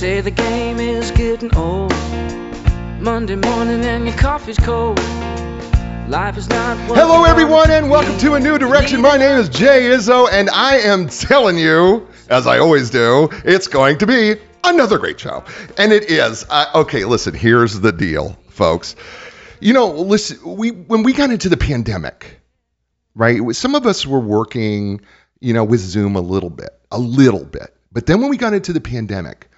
say the game is getting old. Monday morning and your coffee's cold. Life is not Hello, everyone, and welcome to a new direction. My name is Jay Izzo, and I am telling you, as I always do, it's going to be another great show. And it is. Uh, okay, listen, here's the deal, folks. You know, listen, we when we got into the pandemic, right? Some of us were working, you know, with Zoom a little bit, a little bit. But then when we got into the pandemic,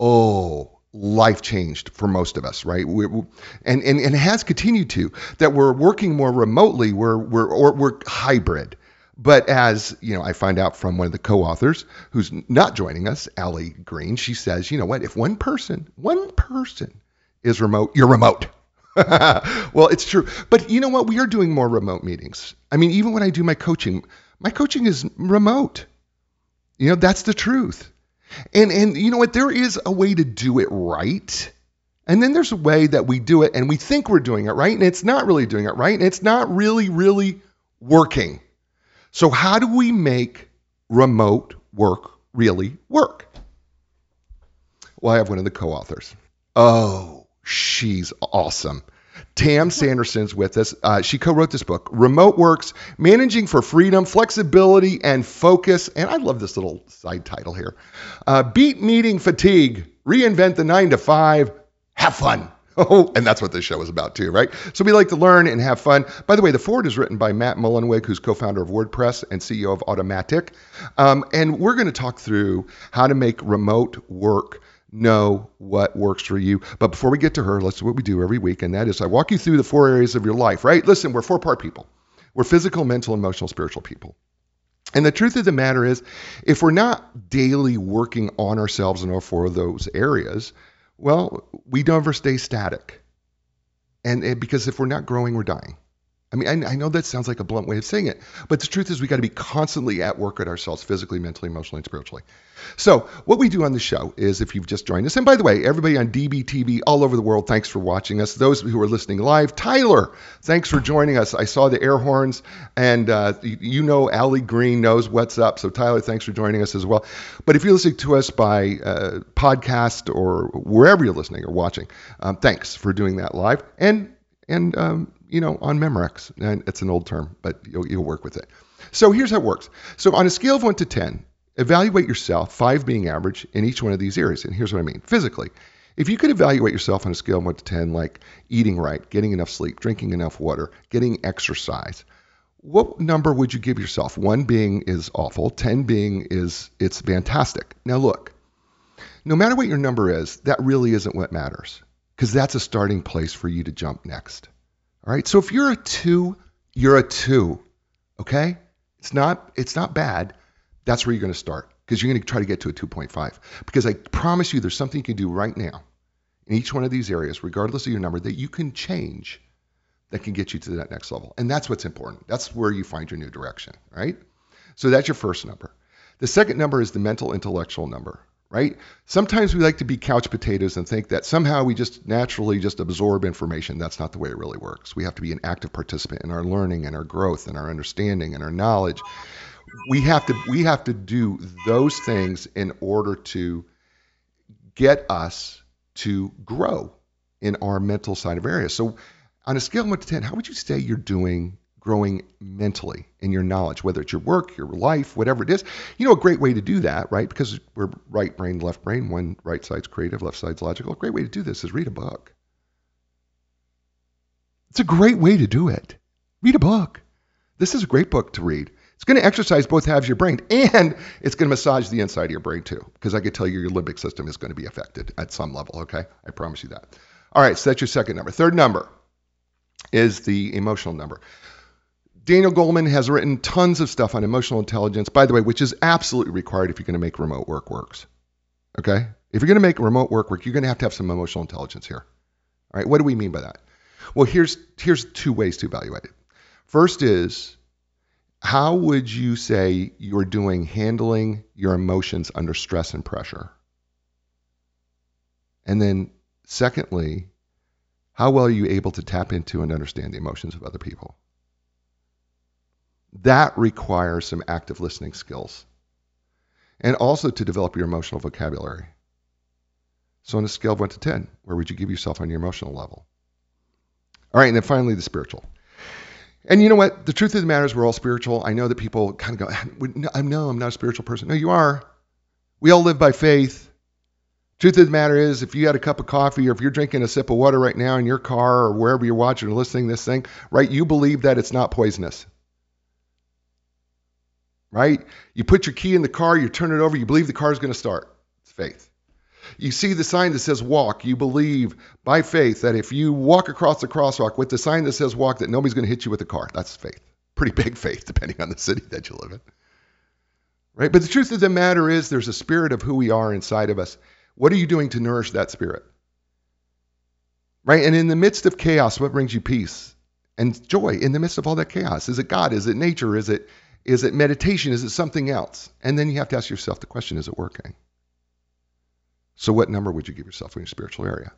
oh, life changed for most of us, right? We, and, and and it has continued to that we're working more remotely, we're we're or we're hybrid. But as you know, I find out from one of the co-authors who's not joining us, Ali Greene, she says, you know what? If one person, one person is remote, you're remote. well, it's true. But you know what? We are doing more remote meetings. I mean, even when I do my coaching, my coaching is remote. You know, that's the truth. And and you know what? There is a way to do it right. And then there's a way that we do it and we think we're doing it right and it's not really doing it right and it's not really really working. So how do we make remote work really work? Well, I have one of the co-authors. Oh, she's awesome. Tam Sanderson's with us. Uh, she co-wrote this book, Remote Works: Managing for Freedom, Flexibility, and Focus. And I love this little side title here: uh, Beat Meeting Fatigue, Reinvent the Nine to Five, Have Fun. Oh, and that's what this show is about too, right? So we like to learn and have fun. By the way, the foreword is written by Matt Mullenweg, who's co-founder of WordPress and CEO of Automattic. Um, and we're going to talk through how to make remote work know what works for you. But before we get to her, let's do what we do every week, and that is I walk you through the four areas of your life, right? Listen, we're four part people. We're physical, mental, emotional, spiritual people. And the truth of the matter is, if we're not daily working on ourselves in all four of those areas, well, we never stay static. And, and because if we're not growing, we're dying. I mean, I, I know that sounds like a blunt way of saying it, but the truth is we got to be constantly at work at ourselves physically, mentally, emotionally, and spiritually. So, what we do on the show is if you've just joined us, and by the way, everybody on DBTV all over the world, thanks for watching us. Those who are listening live, Tyler, thanks for joining us. I saw the air horns, and uh, you know Ali Greene knows what's up. So, Tyler, thanks for joining us as well. But if you're listening to us by uh, podcast or wherever you're listening or watching, um, thanks for doing that live. And and um, you know on Memorex, and it's an old term, but you'll, you'll work with it. So here's how it works. So on a scale of one to ten, evaluate yourself, five being average in each one of these areas. And here's what I mean: physically, if you could evaluate yourself on a scale of one to ten, like eating right, getting enough sleep, drinking enough water, getting exercise. What number would you give yourself? One being is awful, 10 being is it's fantastic. Now, look, no matter what your number is, that really isn't what matters because that's a starting place for you to jump next. All right. So if you're a two, you're a two. Okay. It's not, it's not bad. That's where you're going to start because you're going to try to get to a 2.5 because I promise you there's something you can do right now in each one of these areas, regardless of your number, that you can change that can get you to that next level. And that's what's important. That's where you find your new direction, right? So that's your first number. The second number is the mental intellectual number, right? Sometimes we like to be couch potatoes and think that somehow we just naturally just absorb information. That's not the way it really works. We have to be an active participant in our learning and our growth and our understanding and our knowledge. We have to we have to do those things in order to get us to grow in our mental side of areas. So on a scale of 1 to 10, how would you say you're doing growing mentally in your knowledge, whether it's your work, your life, whatever it is? You know, a great way to do that, right? Because we're right brain, left brain, one right side's creative, left side's logical. A great way to do this is read a book. It's a great way to do it. Read a book. This is a great book to read. It's going to exercise both halves of your brain and it's going to massage the inside of your brain too, because I could tell you your limbic system is going to be affected at some level, okay? I promise you that. All right, so that's your second number. Third number is the emotional number. Daniel Goleman has written tons of stuff on emotional intelligence, by the way, which is absolutely required if you're going to make remote work works. Okay? If you're going to make remote work work, you're going to have to have some emotional intelligence here. All right, what do we mean by that? Well, here's here's two ways to evaluate it. First is how would you say you're doing handling your emotions under stress and pressure? And then secondly, how well are you able to tap into and understand the emotions of other people? That requires some active listening skills and also to develop your emotional vocabulary. So on a scale of 1 to 10, where would you give yourself on your emotional level? All right, and then finally the spiritual. And you know what? The truth of the matter is we're all spiritual. I know that people kind of go, ah, I know I'm not a spiritual person. No, you are. We all live by faith. Truth of the matter is, if you had a cup of coffee or if you're drinking a sip of water right now in your car or wherever you're watching or listening this thing, right, you believe that it's not poisonous. Right? You put your key in the car, you turn it over, you believe the car is going to start. It's faith. You see the sign that says walk, you believe by faith that if you walk across the crosswalk with the sign that says walk, that nobody's going to hit you with a car. That's faith. Pretty big faith, depending on the city that you live in. Right? But the truth of the matter is, there's a spirit of who we are inside of us. What are you doing to nourish that spirit? Right? And in the midst of chaos, what brings you peace and joy in the midst of all that chaos? Is it God? Is it nature? Is it is it meditation? Is it something else? And then you have to ask yourself the question, is it working? So, what number would you give yourself in your spiritual area?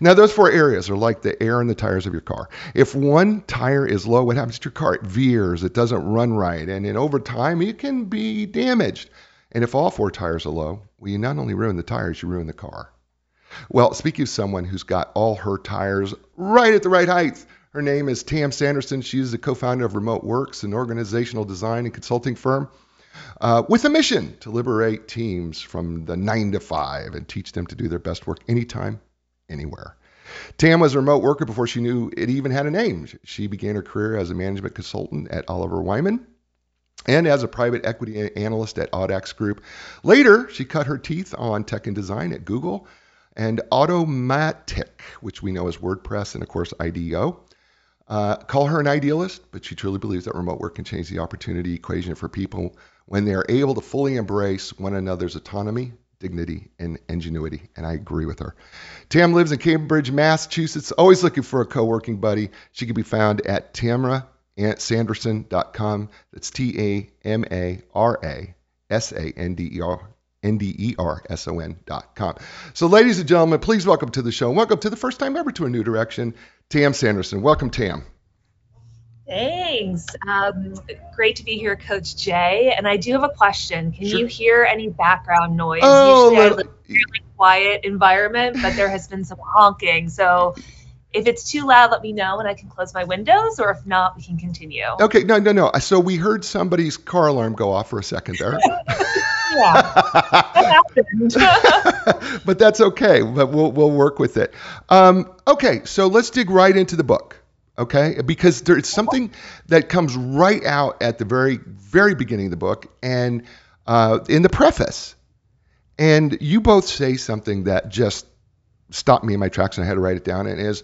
Now, those four areas are like the air in the tires of your car. If one tire is low, what happens to your car? It veers, it doesn't run right, and then over time, it can be damaged. And if all four tires are low, well, you not only ruin the tires, you ruin the car. Well, speaking of someone who's got all her tires right at the right height, her name is Tam Sanderson. She's the co founder of Remote Works, an organizational design and consulting firm uh, with a mission to liberate teams from the nine to five and teach them to do their best work anytime, anywhere. Tam was a remote worker before she knew it even had a name. She began her career as a management consultant at Oliver Wyman and as a private equity analyst at Audax Group. Later, she cut her teeth on tech and design at Google and Automattic, which we know as WordPress and, of course, IDEO. Uh, call her an idealist, but she truly believes that remote work can change the opportunity equation for people when they are able to fully embrace one another's autonomy, dignity, and ingenuity. And I agree with her. Tam lives in Cambridge, Massachusetts, always looking for a co working buddy. She can be found at tamarasanderson.com. That's T A M A R A S A N D E R. N-D-E-R-S-O-N dot com. So, ladies and gentlemen, please welcome to the show welcome to the first time ever to a new direction, Tam Sanderson. Welcome, Tam. Thanks. Um, great to be here, Coach Jay. And I do have a question. Can sure. you hear any background noise? Oh, Usually I live in a really quiet environment, but there has been some honking. So if it's too loud, let me know and I can close my windows, or if not, we can continue. Okay, no, no, no. So we heard somebody's car alarm go off for a second there. yeah, that happened. but that's okay. But we'll we'll work with it. Um, okay, so let's dig right into the book okay because there's something that comes right out at the very very beginning of the book and uh, in the preface and you both say something that just stopped me in my tracks and i had to write it down and is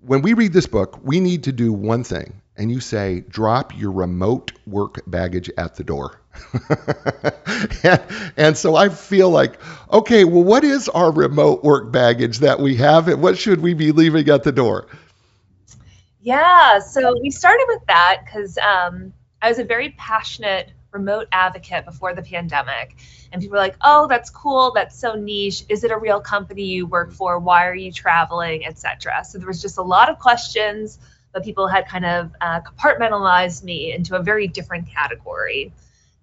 when we read this book we need to do one thing and you say drop your remote work baggage at the door and, and, so i feel like okay well what is our remote work baggage that we have and what should we be leaving at the door yeah, so we started with that because um, I was a very passionate remote advocate before the pandemic. And people were like, oh, that's cool. That's so niche. Is it a real company you work for? Why are you traveling, etc. So there was just a lot of questions, but people had kind of uh, compartmentalized me into a very different category.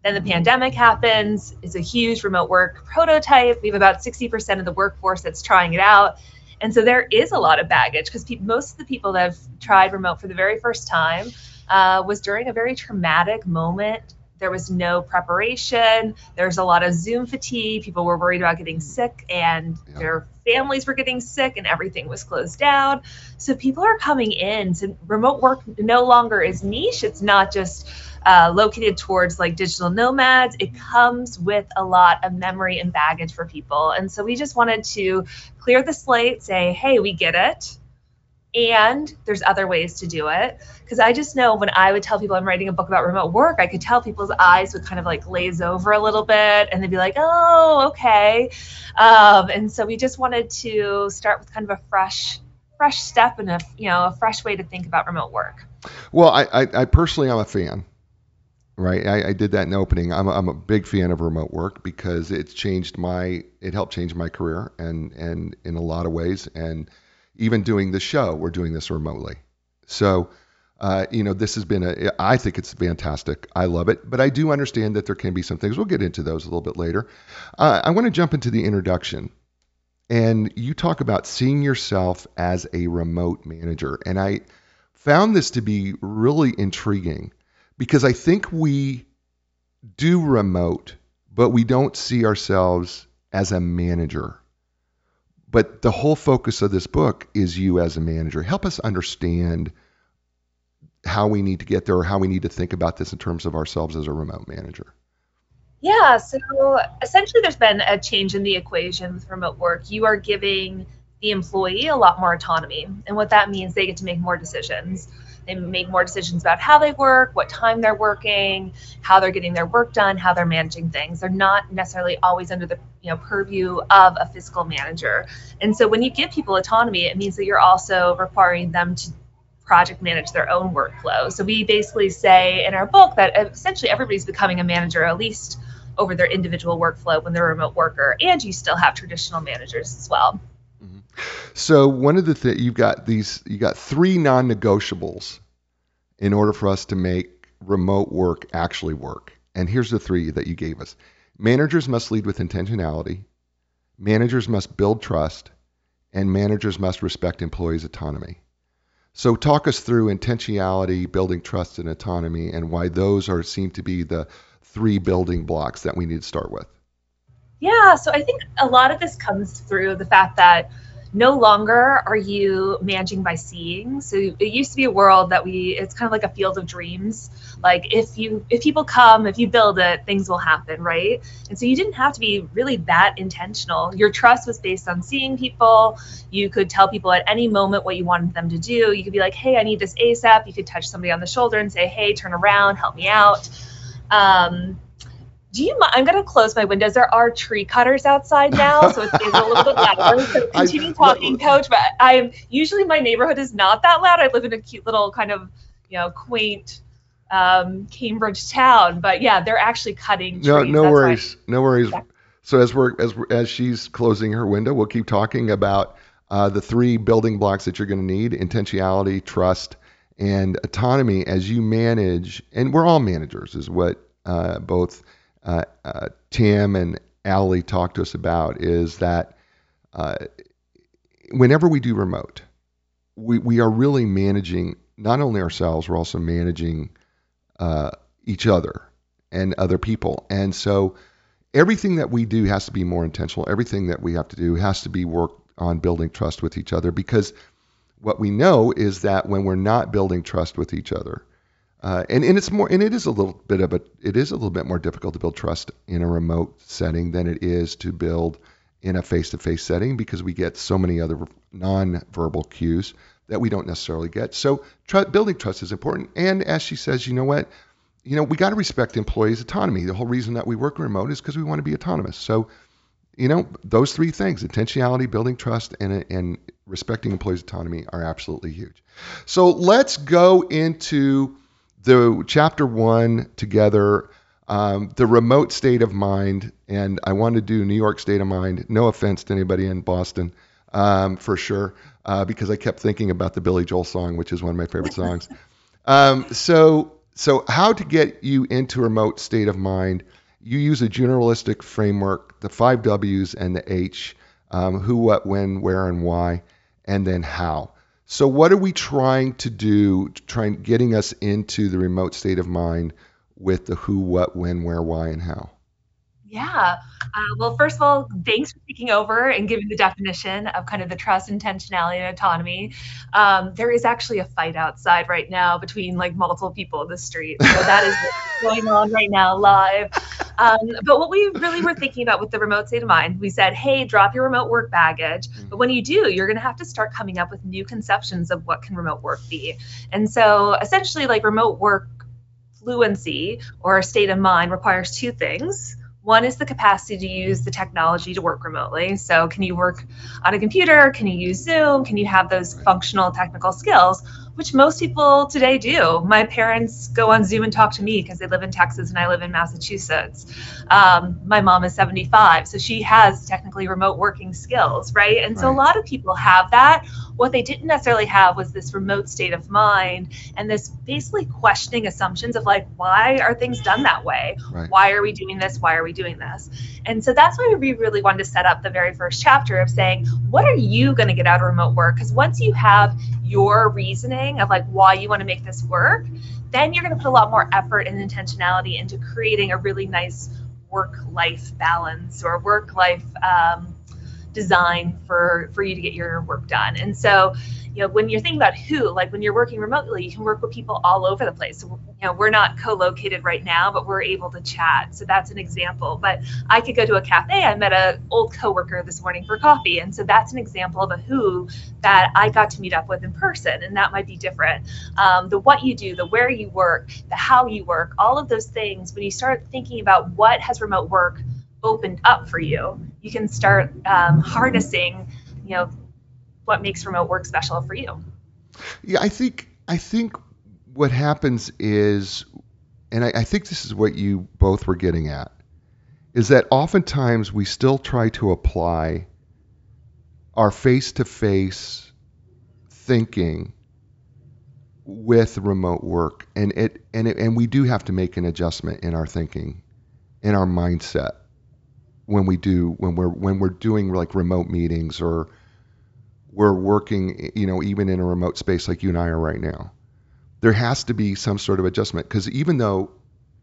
Then the pandemic happens. It's a huge remote work prototype. We have about 60% of the workforce that's trying it out. And so there is a lot of baggage because pe- most of the people that have tried remote for the very first time uh, was during a very traumatic moment. There was no preparation. There's a lot of Zoom fatigue. People were worried about getting sick, and yeah. their families were getting sick, and everything was closed down. So people are coming in. So remote work no longer is niche. It's not just uh, located towards like digital nomads. It comes with a lot of memory and baggage for people. And so we just wanted to clear the slate, say, hey, we get it. And there's other ways to do it. Because I just know when I would tell people I'm writing a book about remote work, I could tell people's eyes would kind of like glaze over a little bit and they'd be like, oh, okay. Um, and so we just wanted to start with kind of a fresh fresh step and a you know a fresh way to think about remote work. Well, I, I, I personally am a fan right? I, I, did that in opening. I'm a, I'm a big fan of remote work because it's changed my, it helped change my career and and in a lot of ways. And even doing the show, we're doing this remotely. So, uh, you know, this has been a, I think it's fantastic. I love it, but I do understand that there can be some things. We'll get into those a little bit later. Uh, I want to jump into the introduction. and you talk about seeing yourself as a remote manager. And I found this to be really intriguing because I think we do remote, but we don't see ourselves as a manager. But the whole focus of this book is you as a manager. Help us understand how we need to get there or how we need to think about this in terms of ourselves as a remote manager. Yeah, so essentially there's been a change in the equation with remote work. You are giving the employee a lot more autonomy. And what that means, they get to make more decisions. They make more decisions about how they work, what time they're working, how they're getting their work done, how they're managing things. They're not necessarily always under the you know purview of a fiscal manager. And so when you give people autonomy, it means that you're also requiring them to project manage their own workflow. So we basically say in our book that essentially everybody's becoming a manager at least over their individual workflow when they're a remote worker, and you still have traditional managers as well. So one of the things you've got these you got three non-negotiables in order for us to make remote work actually work. And here's the three that you gave us. Managers must lead with intentionality. Managers must build trust and managers must respect employees' autonomy. So talk us through intentionality, building trust and autonomy and why those are seem to be the three building blocks that we need to start with? Yeah, so I think a lot of this comes through the fact that no longer are you managing by seeing. So it used to be a world that we it's kind of like a field of dreams. Like if you if people come if you build it things will happen right? And so you didn't have to be really that intentional. Your trust was based on seeing people. You could tell people at any moment what you wanted them to do. You could be like hey i need this asap you could touch somebody on the shoulder and say hey turn around help me out. Um, do you mind? I'm going to close my windows. There are tree cutters outside now, so it's, it's a little bit louder. So continue I, talking, Coach. But I'm usually my neighborhood is not that loud. I live in a cute little kind of you know quaint um, Cambridge town. But yeah, they're actually cutting. Trees. No, no That's worries, no worries. Yeah. So as we're as we're, as she's closing her window, we'll keep talking about uh, the three building blocks that you're going to need: intentionality, trust, and autonomy as you manage, and we're all managers, is what uh, both uh, uh, Tim and Ali talked to us about, is that uh, whenever we do remote, we, we are really managing not only ourselves, we're also managing uh, each other and other people. And so everything that we do has to be more intentional. Everything that we have to do has to be work on building trust with each other because – what we know is that when we're not building trust with each other, uh, and, and it's more and it is a little bit of a it is a little bit more difficult to build trust in a remote setting than it is to build in a face-to-face setting because we get so many other non-verbal cues that we don't necessarily get. So tr- building trust is important. And as she says, you know what, you know we got to respect employees' autonomy. The whole reason that we work remote is because we want to be autonomous. So you know, those three things intentionality, building trust, and, and respecting employees' autonomy are absolutely huge. So let's go into the chapter one together. Um, the remote state of mind, and I want to do New York state of mind. No offense to anybody in Boston, um, for sure, uh, because I kept thinking about the Billy Joel song, which is one of my favorite songs. Um, so, so how to get you into a remote state of mind? you use a journalistic framework, the five W's and the H, um, who, what, when, where, and why, and then how. So, what are we trying to do, trying getting us into the remote state of mind with the who, what, when, where, why, and how? Yeah. Uh, well, first of all, thanks for taking over and giving the definition of kind of the trust, intentionality, and autonomy. Um, there is actually a fight outside right now between like multiple people in the street. So that is going on right now live. Um, but what we really were thinking about with the remote state of mind, we said, hey, drop your remote work baggage. Mm-hmm. But when you do, you're going to have to start coming up with new conceptions of what can remote work be. And so essentially, like remote work fluency or state of mind requires two things one is the capacity to use the technology to work remotely. So, can you work on a computer? Can you use Zoom? Can you have those functional technical skills? which most people today do. My parents go on Zoom and talk to me because they live in Texas and I live in Massachusetts. Um, my mom is 75, so she has technically remote working skills, right? And so a lot of people have that. What they didn't necessarily have was this remote state of mind and this basically questioning assumptions of like, why are things done that way? Right. Why are we doing this? Why are we doing this? And so that's why we really wanted to set up the very first chapter of saying, what are you going to get out of remote work? Because once you have your reasoning of like why you want to make this work, then you're going to put a lot more effort and intentionality into creating a really nice work life balance or work life um, design for for you to get your work done. And so, you know, when you're thinking about who, like when you're working remotely, you can work with people all over the place. You know, we're not co-located right now, but we're able to chat. So that's an example. But I could go to a cafe. I met a old coworker this morning for coffee, and so that's an example of a who that I got to meet up with in person, and that might be different. Um, the what you do, the where you work, the how you work, all of those things. When you start thinking about what has remote work opened up for you, you can start um, harnessing, you know, what makes remote work special for you. Yeah, I think I think what happens is, and I, I think this is what you both were getting at, is that oftentimes we still try to apply our face-to-face thinking with remote work, and it and it, and we do have to make an adjustment in our thinking, in our mindset when we do when we're when we're doing like remote meetings or we're working, you know, even in a remote space like you and I are right now. There has to be some sort of adjustment because even though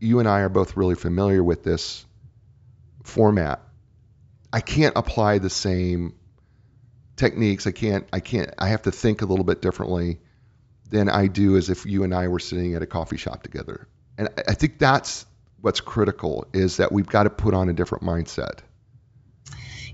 you and I are both really familiar with this format, I can't apply the same techniques. I can't, I can't, I have to think a little bit differently than I do as if you and I were sitting at a coffee shop together. And I- I think that's what's critical is that we've got to put on a different mindset.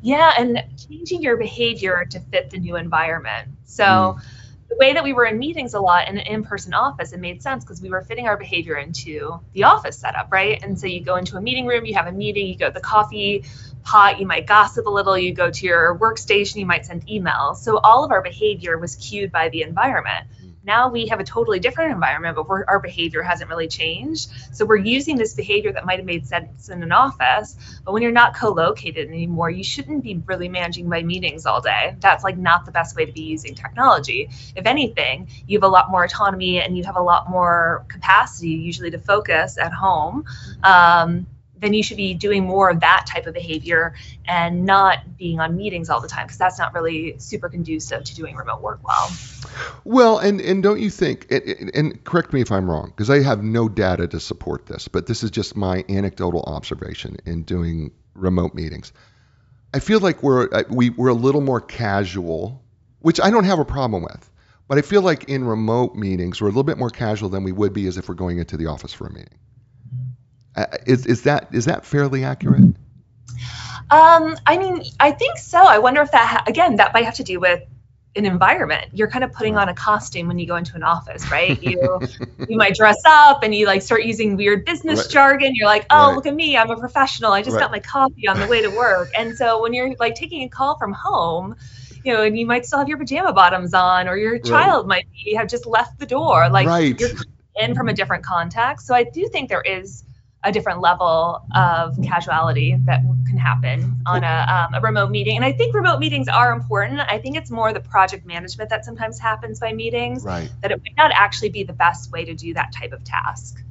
Yeah, and changing your behavior to fit the new environment. So mm. the way that we were in meetings a lot in an in-person office, it made sense because we were fitting our behavior into the office setup, right? And so you go into a meeting room, you have a meeting, you go to the coffee pot, you might gossip a little, you go to your workstation, you might send emails. So all of our behavior was cued by the environment. Now we have a totally different environment, but our behavior hasn't really changed. So we're using this behavior that might have made sense in an office, but when you're not co-located anymore, you shouldn't be really managing by meetings all day. That's like not the best way to be using technology. If anything, you have a lot more autonomy and you have a lot more capacity usually to focus at home. Um, then you should be doing more of that type of behavior and not being on meetings all the time because that's not really super conducive to doing remote work well. Well, and and don't you think? And, and- correct me if I'm wrong, because I have no data to support this, but this is just my anecdotal observation in doing remote meetings. I feel like we're uh, we we're a little more casual, which I don't have a problem with. But I feel like in remote meetings we're a little bit more casual than we would be as if we're going into the office for a meeting. Uh, is is that is that fairly accurate? Um, I mean, I think so. I wonder if that ha- again that might have to do with an environment. You're kind of putting on a costume when you go into an office, right? You you might dress up and you like start using weird business Right. jargon. You're like, oh, Right. look at me, I'm a professional. I just Right. got my coffee on the way to work. And so when you're like taking a call from home, you know, and you might still have your pajama bottoms on, or your child might be have just left the door. Like right. you're in from a different context. So I do think there is a different level of casuality that can happen on a, um, a remote meeting. And I think remote meetings are important. I think it's more the project management that sometimes happens by meetings, Right. that it might not actually be the best way to do that type of task.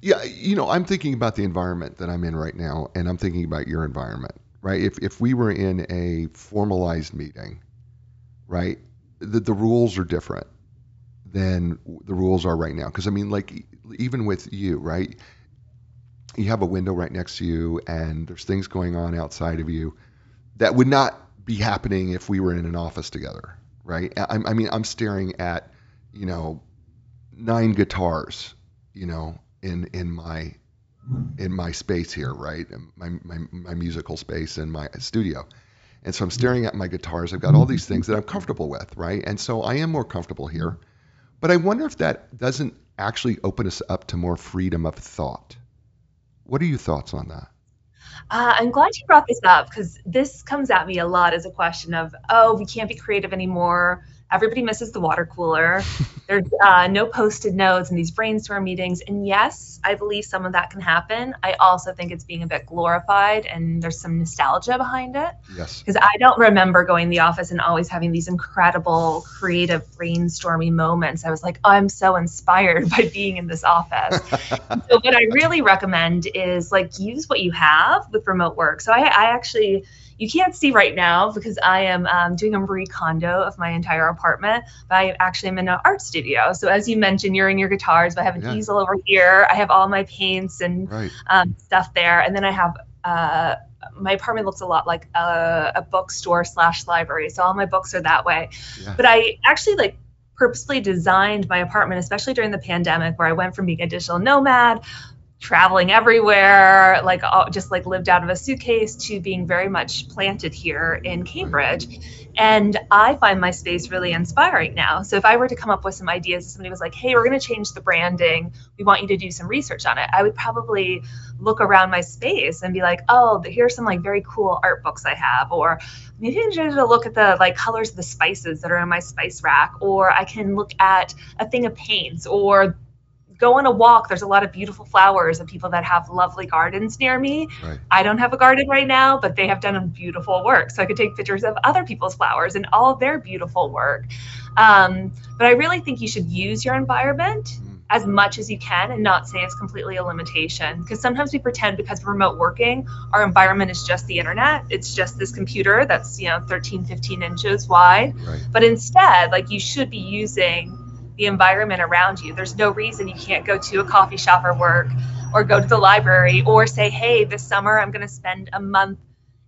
Yeah, you know, I'm thinking about the environment that I'm in right now, and I'm thinking about your environment, right? If if we were in a formalized meeting, right, the the rules are different than the rules are right now. Because I mean, like even with you, right, you have a window right next to you, and there's things going on outside of you that would not be happening if we were in an office together, right? I, I mean, I'm staring at, you know, nine guitars, you know, in in my in my space here, right? My my, my musical space in my studio. And so I'm staring at my guitars. I've got all these things that I'm comfortable with, right? And so I am more comfortable here. But I wonder if that doesn't actually open us up to more freedom of thought. What are your thoughts on that? Uh, I'm glad you brought this up because this comes at me a lot as a question of, oh, we can't be creative anymore Everybody misses the water cooler. There's uh, no Post-it notes in these brainstorm meetings. And yes, I believe some of that can happen. I also think it's being a bit glorified and there's some nostalgia behind it. Yes. Because I don't remember going to the office and always having these incredible creative brainstorming moments. I was like, oh, I'm so inspired by being in this office. so what I really recommend is like use what you have with remote work. So I, I actually you can't see right now because I am um, doing a Marie Kondo of my entire apartment, but I actually am in an art studio. So as you mentioned, you're in your guitars, but I have an Yeah. easel over here. I have all my paints and Right. um, stuff there, and then I have. Uh, my apartment looks a lot like a, a bookstore slash library, so all my books are that way. Yeah. But I actually like purposely designed my apartment, especially during the pandemic, where I went from being a digital nomad, traveling everywhere, like all, just like lived out of a suitcase, to being very much planted here in Cambridge. And I find my space really inspiring now. So if I were to come up with some ideas, somebody was like, "Hey, we're going to change the branding. We want you to do some research on it." I would probably look around my space and be like, "Oh, here's some like very cool art books I have," or maybe I to look at the like colors of the spices that are in my spice rack, or I can look at a thing of paints, or go on a walk. There's a lot of beautiful flowers and people that have lovely gardens near me. Right. I don't have a garden right now, but they have done beautiful work. So I could take pictures of other people's flowers and all their beautiful work. Um, but I really think you should use your environment Mm. as much as you can and not say it's completely a limitation. Because sometimes we pretend because of remote working, our environment is just the internet. It's just this computer that's, you know, 13, 15 inches wide. Right. But instead, like you should be using the environment around you. There's no reason you can't go to a coffee shop or work or go to the library or say, hey, this summer I'm going to spend a month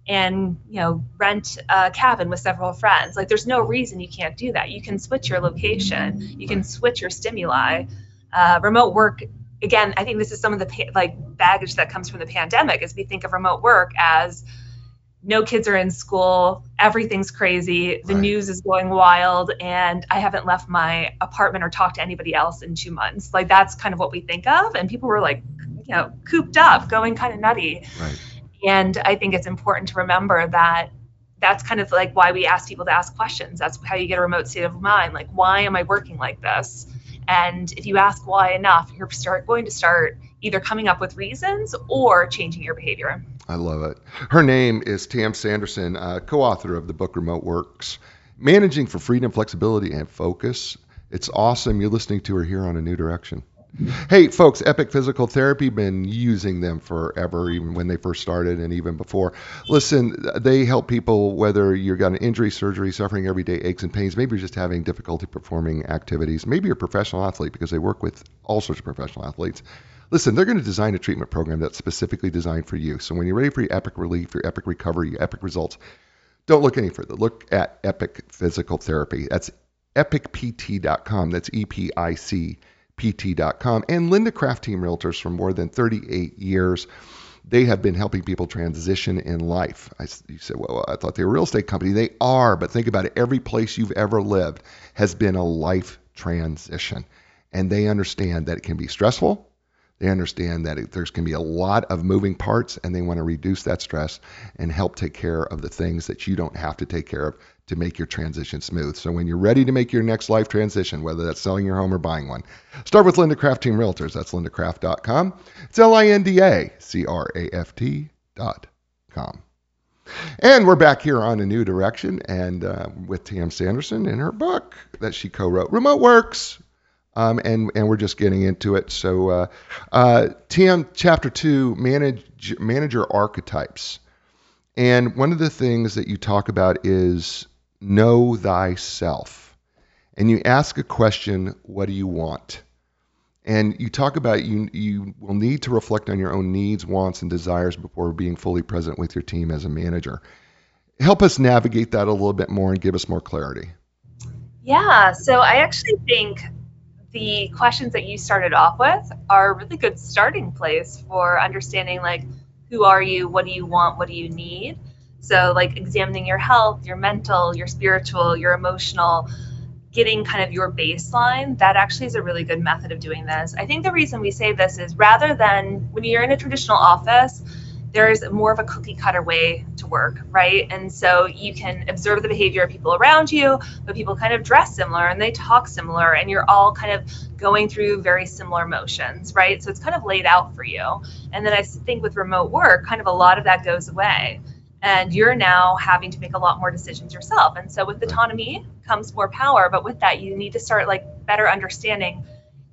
and you know rent a cabin with several friends. Like there's no reason you can't do that. You can switch your location. You can switch your stimuli. Uh, remote work again i think this is some of the like baggage that comes from the pandemic is we think of remote work as no kids are in school everything's crazy the Right. news is going wild and i haven't left my apartment or talked to anybody else in two months like that's kind of what we think of and people were like you know cooped up going kind of nutty Right. and I think it's important to remember that that's kind of like why we ask people to ask questions. That's how you get a remote state of mind. Like, why am I working like this? And if you ask why enough, you're start going to start either coming up with reasons or changing your behavior. I love it. Her name is Tam Sanderson, uh, co-author of the book Remote Works, Managing for Freedom, Flexibility, and Focus. It's awesome. You're listening to her here on A New Direction. Hey, folks, Epic Physical Therapy, been using them forever, even when they first started and even before. Listen, they help people whether you've got an injury, surgery, suffering everyday aches and pains, maybe you're just having difficulty performing activities, maybe you're a professional athlete because they work with all sorts of professional athletes. Listen, they're going to design a treatment program that's specifically designed for you. So when you're ready for your epic relief, your epic recovery, your epic results, don't look any further. Look at Epic Physical Therapy. That's epicpt.com. That's E P I C P-T.com. And Linda Craft Team Realtors for more than 38 years. They have been helping people transition in life. I, you said, well, I thought they were a real estate company. They are, but think about it. Every place you've ever lived has been a life transition. And they understand that it can be stressful. They understand that it, there's going to be a lot of moving parts, and they want to reduce that stress and help take care of the things that you don't have to take care of to make your transition smooth. So when you're ready to make your next life transition, whether that's selling your home or buying one, start with Linda Craft Team Realtors. That's lindacraft.com. It's L-I-N-D-A-C-R-A-F-T dot com. And we're back here on a new direction, and uh, with Tam Sanderson in her book that she co-wrote, Remote Works, um, and and we're just getting into it. So, uh, uh, TM chapter two, manage manager archetypes, and one of the things that you talk about is know thyself, and you ask a question, what do you want? And you talk about you you will need to reflect on your own needs, wants, and desires before being fully present with your team as a manager. Help us navigate that a little bit more and give us more clarity. Yeah, so I actually think the questions that you started off with are a really good starting place for understanding like who are you, what do you want, what do you need. So like examining your health, your mental, your spiritual, your emotional, getting kind of your baseline, that actually is a really good method of doing this. I think the reason we say this is rather than when you're in a traditional office, there's more of a cookie cutter way to work, right? And so you can observe the behavior of people around you, but people kind of dress similar and they talk similar, and you're all kind of going through very similar motions, right? So it's kind of laid out for you. And then I think with remote work, kind of a lot of that goes away. And you're now having to make a lot more decisions yourself. And so with autonomy comes more power, but with that, you need to start like better understanding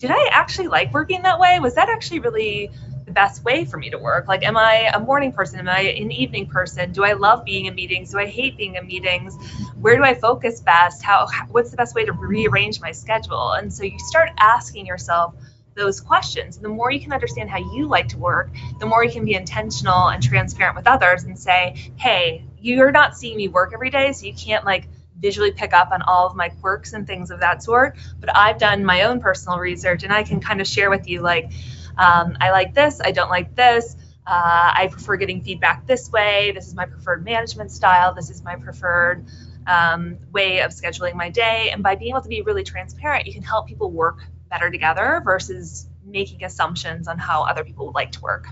did I actually like working that way? Was that actually really the best way for me to work? Like, am I a morning person? Am I an evening person? Do I love being in meetings? Do I hate being in meetings? Where do I focus best? How, what's the best way to rearrange my schedule? And so you start asking yourself those questions. The more you can understand how you like to work, the more you can be intentional and transparent with others and say, hey, you're not seeing me work every day, so you can't like visually pick up on all of my quirks and things of that sort. But I've done my own personal research and I can kind of share with you, like, um, I like this, I don't like this. Uh, I prefer getting feedback this way. This is my preferred management style. This is my preferred um, way of scheduling my day. And by being able to be really transparent, you can help people work better together versus making assumptions on how other people would like to work.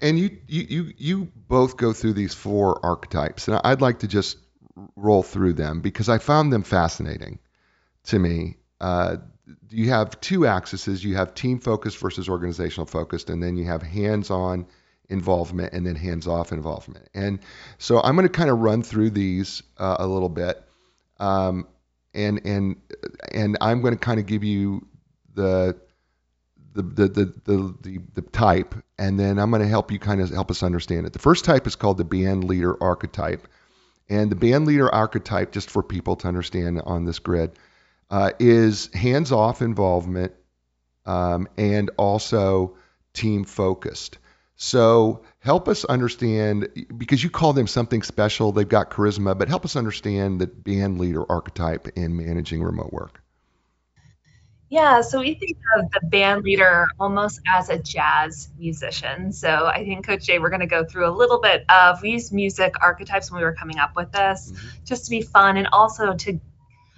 And you, you, you, you both go through these four archetypes, and I'd like to just roll through them because I found them fascinating to me. Uh, you have two axes. You have team focused versus organizational focused and then you have hands-on involvement and then hands-off involvement. And so i'm going to kind of run through these uh, a little bit um, and and and i'm going to kind of give you the the, the, the, the, the, the type and then i'm going to help you kind of help us understand it. The first type is called the band leader archetype and the band leader archetype just for people to understand on this grid uh, is hands off involvement um, and also team focused. So help us understand because you call them something special. They've got charisma, but help us understand the band leader archetype in managing remote work. Yeah, so we think of the band leader almost as a jazz musician. So I think, Coach Jay, we're going to go through a little bit of, we used music archetypes when we were coming up with this mm-hmm. just to be fun and also to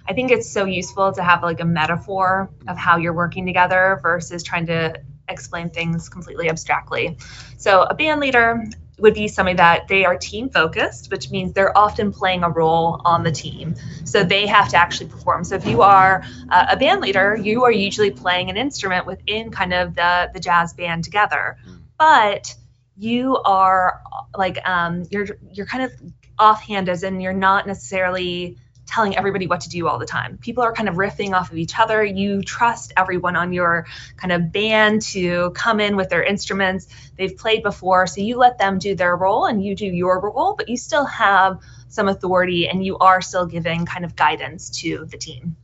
I think it's so useful to have like a metaphor of how you're working together versus trying to explain things completely abstractly. So a band leader would be somebody that they are team focused, which means they're often playing a role on the team. So they have to actually perform. So if you are uh, a band leader, you are usually playing an instrument within kind of the the jazz band together. But you are like um, you're you're kind of offhand as in you're not necessarily telling everybody what to do all the time. People are kind of riffing off of each other. You trust everyone on your kind of band to come in with their instruments. They've played before, so you let them do their role and you do your role, but you still have some authority and you are still giving kind of guidance to the team.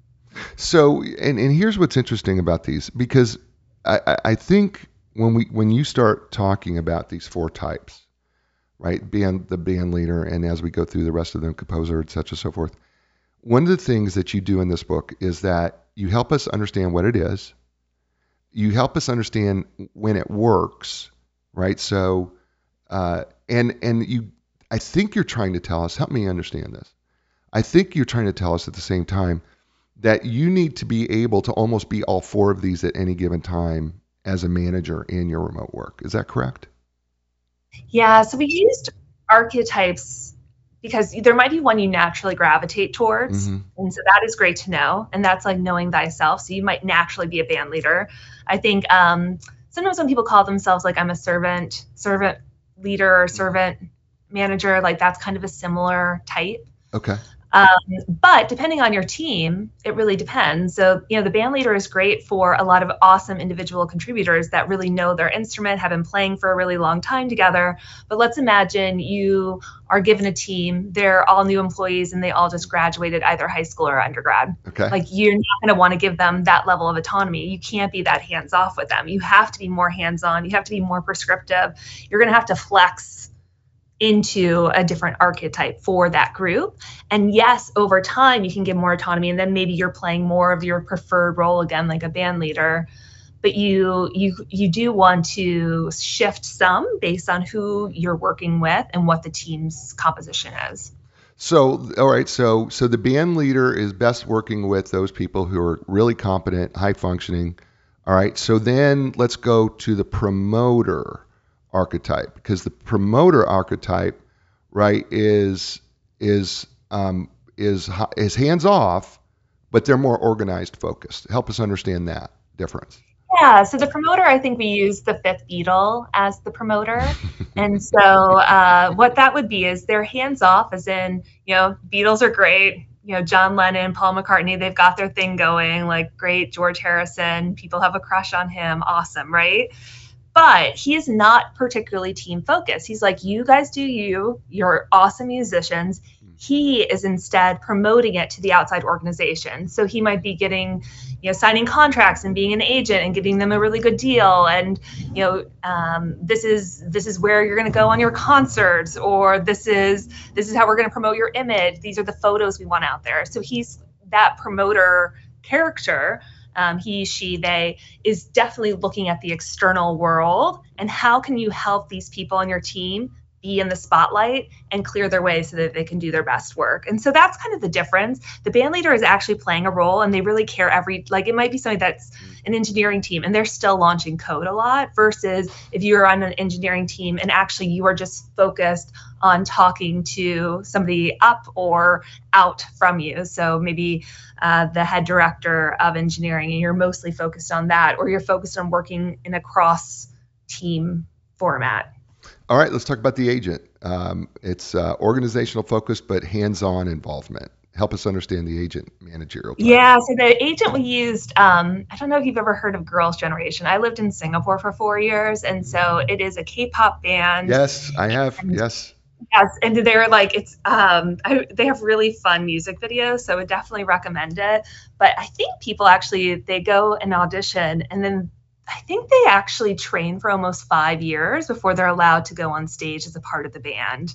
So, and, and here's what's interesting about these because I, I think when we when you start talking about these four types, right? Band the band leader, and as we go through the rest of them, composer, et cetera, so forth one of the things that you do in this book is that you help us understand what it is. You help us understand when it works, right? So, uh, and and you, I think you're trying to tell us. Help me understand this. I think you're trying to tell us at the same time that you need to be able to almost be all four of these at any given time as a manager in your remote work. Is that correct? Yeah. So we used archetypes because there might be one you naturally gravitate towards. Mm-hmm. And so that is great to know. And that's like knowing thyself. So you might naturally be a band leader. I think um, sometimes when people call themselves like I'm a servant, servant leader or servant manager, like that's kind of a similar type. Okay. Um, but depending on your team, it really depends. So, you know, the band leader is great for a lot of awesome individual contributors that really know their instrument, have been playing for a really long time together. But let's imagine you are given a team, they're all new employees and they all just graduated either high school or undergrad. Okay. Like you're not going to want to give them that level of autonomy. You can't be that hands off with them. You have to be more hands on. You have to be more prescriptive. You're going to have to flex into a different archetype for that group. And yes, over time you can give more autonomy and then maybe you're playing more of your preferred role again like a band leader. But you you you do want to shift some based on who you're working with and what the team's composition is. So, all right, so so the band leader is best working with those people who are really competent, high functioning. All right, so then let's go to the promoter archetype because the promoter archetype, right, is is um, is is hands off, but they're more organized, focused. Help us understand that difference. Yeah, so the promoter, I think we use the fifth Beatle as the promoter. and so uh, what that would be is they're hands off, as in, you know, Beatles are great. You know, John Lennon, Paul McCartney, they've got their thing going, like great. George Harrison, people have a crush on him. Awesome, right? But he is not particularly team focused. He's like, you guys do you, you're awesome musicians he is instead promoting it to the outside organization. So he might be getting, you know, signing contracts and being an agent and getting them a really good deal. And you know, um, this is this is where you're going to go on your concerts, or this is this is how we're going to promote your image. These are the photos we want out there. So he's that promoter character. Um, he, she, they is definitely looking at the external world and how can you help these people on your team be in the spotlight and clear their way so that they can do their best work. And so that's kind of the difference. The band leader is actually playing a role and they really care every like it might be something that's an engineering team and they're still launching code a lot versus if you're on an engineering team and actually you are just focused on talking to somebody up or out from you. So maybe uh, the head director of engineering and you're mostly focused on that or you're focused on working in a cross team format. All right, let's talk about the agent. Um, it's uh, organizational focus, but hands-on involvement. Help us understand the agent managerial. Yeah, so the agent we used, um, I don't know if you've ever heard of Girls' Generation. I lived in Singapore for four years, and so it is a K-pop band. Yes, I have. And, yes. Yes, and they're like it's um I, they have really fun music videos, so I would definitely recommend it. But I think people actually they go and audition, and then I think they actually train for almost five years before they're allowed to go on stage as a part of the band.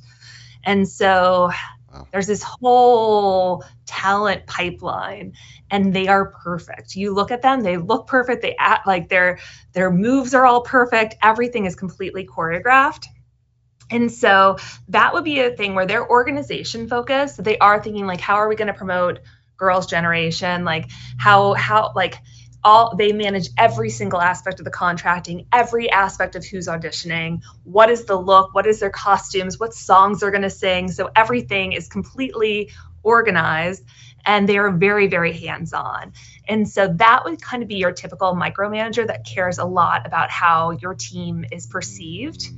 And so wow. there's this whole talent pipeline and they are perfect. You look at them, they look perfect. They act like their their moves are all perfect. Everything is completely choreographed. And so that would be a thing where they're organization focused. They are thinking like how are we going to promote girls generation? Like how how like all they manage every single aspect of the contracting every aspect of who's auditioning what is the look what is their costumes what songs they're going to sing. So everything is completely organized and they are very very hands on and so that would kind of be your typical micromanager that cares a lot about how your team is perceived.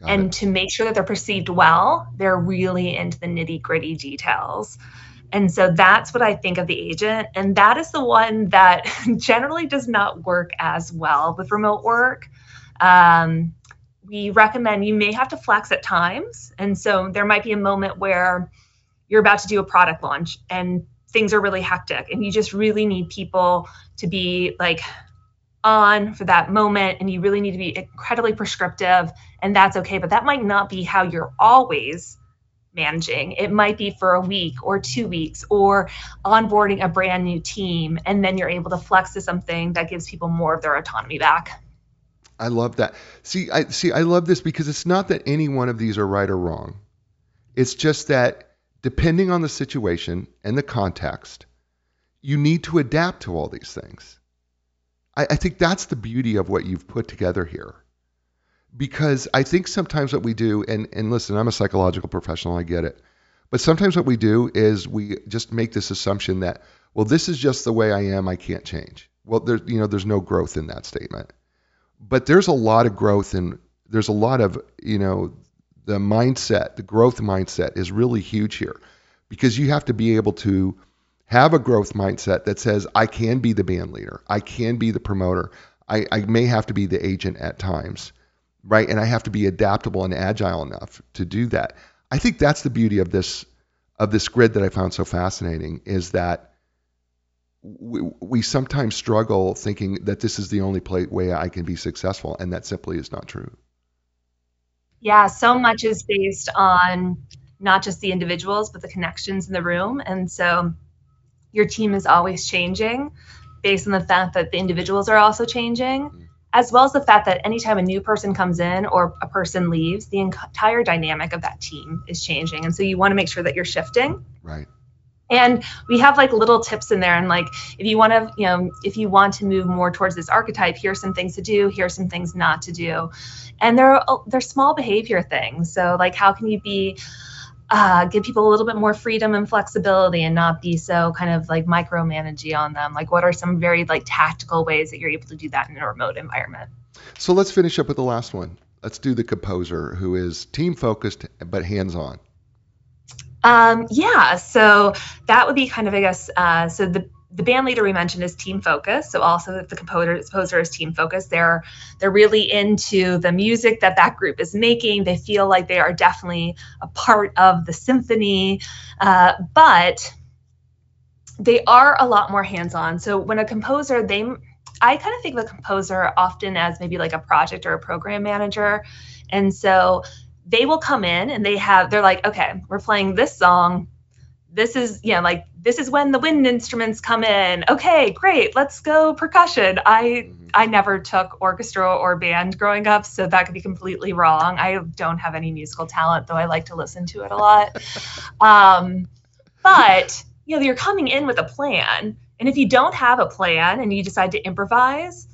Got and it. to make sure that they're perceived well they're really into the nitty gritty details and so that's what I think of the agent. And that is the one that generally does not work as well with remote work. Um, we recommend you may have to flex at times. And so there might be a moment where you're about to do a product launch and things are really hectic and you just really need people to be like on for that moment and you really need to be incredibly prescriptive and that's okay but that might not be how you're always managing. It might be for a week or two weeks or onboarding a brand new team. And then you're able to flex to something that gives people more of their autonomy back. I love that. See, I see I love this because it's not that any one of these are right or wrong. It's just that depending on the situation and the context, you need to adapt to all these things. I, I think that's the beauty of what you've put together here because I think sometimes what we do, and, and listen, I'm a psychological professional, I get it. But sometimes what we do is we just make this assumption that, well, this is just the way I am, I can't change. Well, there's you know, there's no growth in that statement. But there's a lot of growth and there's a lot of, you know, the mindset, the growth mindset is really huge here because you have to be able to have a growth mindset that says, I can be the band leader, I can be the promoter, I, I may have to be the agent at times right? And I have to be adaptable and agile enough to do that. I think that's the beauty of this of this grid that I found so fascinating is that we, we sometimes struggle thinking that this is the only play, way I can be successful, and that simply is not true. Yeah, so much is based on not just the individuals, but the connections in the room. And so your team is always changing based on the fact that the individuals are also changing. Mm-hmm. As well as the fact that anytime a new person comes in or a person leaves, the entire dynamic of that team is changing. And so you want to make sure that you're shifting. Right. and we have like little tips in there and like if you want to you know if you want to move more towards this archetype here's some things to do here's some things not to do and they're they're small behavior things so like how can you be uh, give people a little bit more freedom and flexibility and not be so kind of like micromanaging on them? Like what are some very like tactical ways that you're able to do that in a remote environment? So let's finish up with the last one. Let's do the composer who is team focused but hands on um, yeah, so that would be kind of, I guess, uh, so the the band leader we mentioned is team focused. So also the composer, composer is team focused. They're they're really into the music that that group is making. They feel like they are definitely a part of the symphony, uh, but they are a lot more hands-on. So when a composer, they I kind of think of a composer often as maybe like a project or a program manager, and so they will come in and they have they're like okay we're playing this song this is you know like this is when the wind instruments come in. Okay great let's go percussion. I mm-hmm. i never took orchestra or band growing up so that could be completely wrong. I don't have any musical talent though i like to listen to it a lot. Um, but you know you're coming in with a plan and if you don't have a plan and you decide to improvise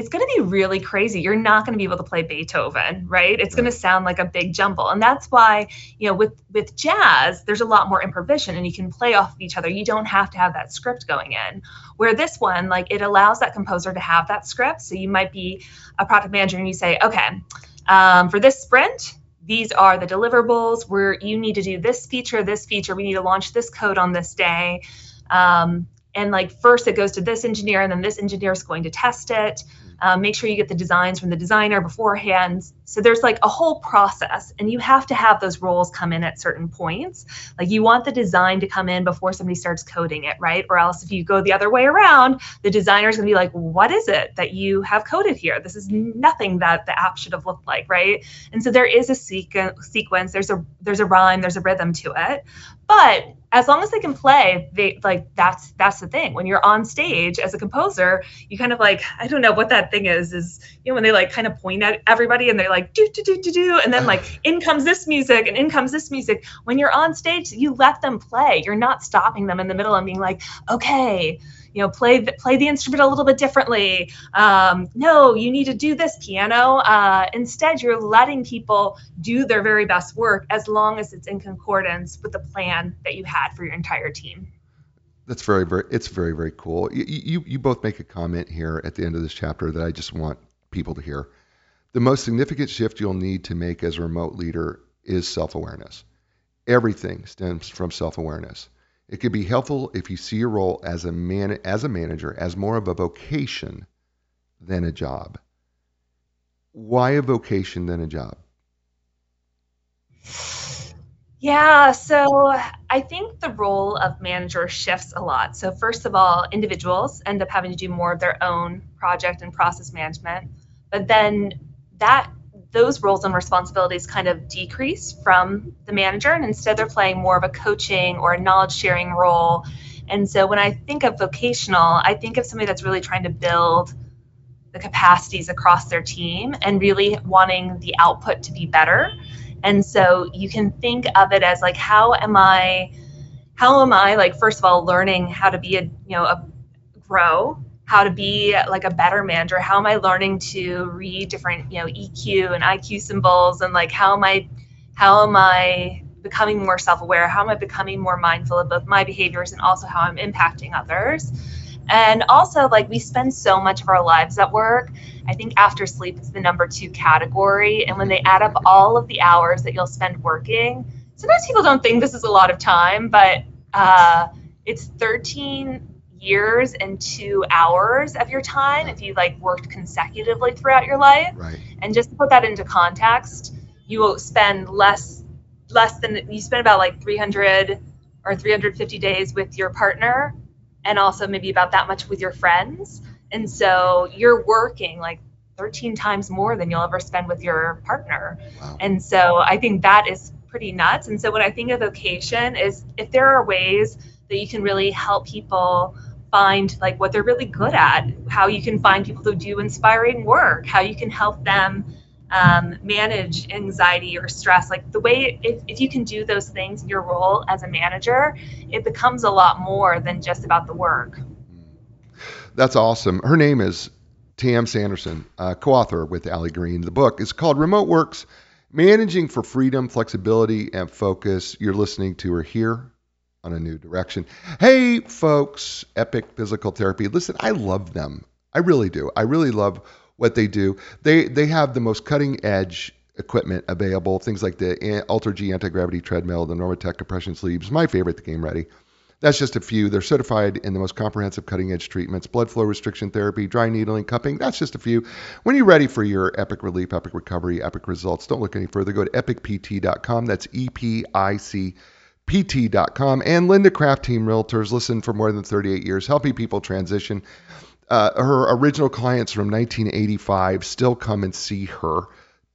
it's going to be really crazy. You're not going to be able to play Beethoven, right? It's right. going to sound like a big jumble. And that's why, you know, with with jazz, there's a lot more improvisation and you can play off of each other. You don't have to have that script going in. Where this one, like it allows that composer to have that script. So you might be a project manager and you say, okay, um, for this sprint, these are the deliverables where you need to do this feature, this feature. We need to launch this code on this day. Um, and like first it goes to this engineer and then this engineer is going to test it um, make sure you get the designs from the designer beforehand so there's like a whole process and you have to have those roles come in at certain points. Like you want the design to come in before somebody starts coding it right? Or else if you go the other way around the designer's to be like what is it that you have coded here? This is nothing that the app should have looked like right? And so there is a sequ- sequence there's a there's a rhyme there's a rhythm to it. But as long as they can play they like that's that's the thing. When you're on stage as a composer you kind of like i don't know what that thing is is you know when they like kind of point at everybody and they're like do do do do do and then like in comes this music and in comes this music. When you're on stage you let them play. You're not stopping them in the middle and being like okay you know play play the instrument a little bit differently. Um, no you need to do this piano. Uh, instead you're letting people do their very best work as long as it's in concordance with the plan that you had for your entire team. That's very very it's very very cool. You, you you both make a comment here at the end of this chapter that i just want people to hear the most significant shift you'll need to make as a remote leader is self-awareness everything stems from self-awareness it could be helpful if you see your role as a man as a manager as more of a vocation than a job. Why a vocation than a job? Yeah, so I think the role of manager shifts a lot. So, first of all, individuals end up having to do more of their own project and process management. But then that those roles and responsibilities kind of decrease from the manager and instead they're playing more of a coaching or a knowledge sharing role. And so when i think of vocational i think of somebody that's really trying to build the capacities across their team and really wanting the output to be better. And so you can think of it as like how am i how am i like first of all learning how to be a you know a grow how to be like a better manager. How am i learning to read different you know eq and iq symbols? And like how am i how am i becoming more self-aware? How am i becoming more mindful of both my behaviors and also how i'm impacting others? And also like we spend so much of our lives at work. I think after sleep is the number two category. And when they add up all of the hours that you'll spend working sometimes people don't think this is a lot of time but uh, it's 13 years and two hours of your time if you like worked consecutively throughout your life. Right. And just to put that into context, you will spend less less than you spend about like 300 or 350 days with your partner and also maybe about that much with your friends. And so you're working like 13 times more than you'll ever spend with your partner. Wow. And so I think that is pretty nuts. And so when I think of vocation is if there are ways that you can really help people find like what they're really good at, how you can find people who do inspiring work, how you can help them um, manage anxiety or stress. Like the way, if, if you can do those things in your role as a manager, it becomes a lot more than just about the work. That's awesome. Her name is Tam Sanderson, uh, co-author with Ali Greene. The book is called Remote Works: Managing for Freedom, Flexibility, and Focus. You're listening to her here on a new direction. Hey, folks, Epic Physical Therapy. Listen, I love them. I really do. I really love what they do. They they have the most cutting edge equipment available. Things like the AlterG anti gravity treadmill, the Normatec compression sleeves. My favorite, the Game Ready. That's just a few. They're certified in the most comprehensive cutting edge treatments, blood flow restriction therapy, dry needling, cupping. That's just a few. When you're ready for your epic relief, epic recovery, epic results, don't look any further. Go to epicpt.com. That's E P I C pt.com and Linda Craft Team Realtors. Listen for more than 38 years, helping people transition. Uh, her original clients from 1985 still come and see her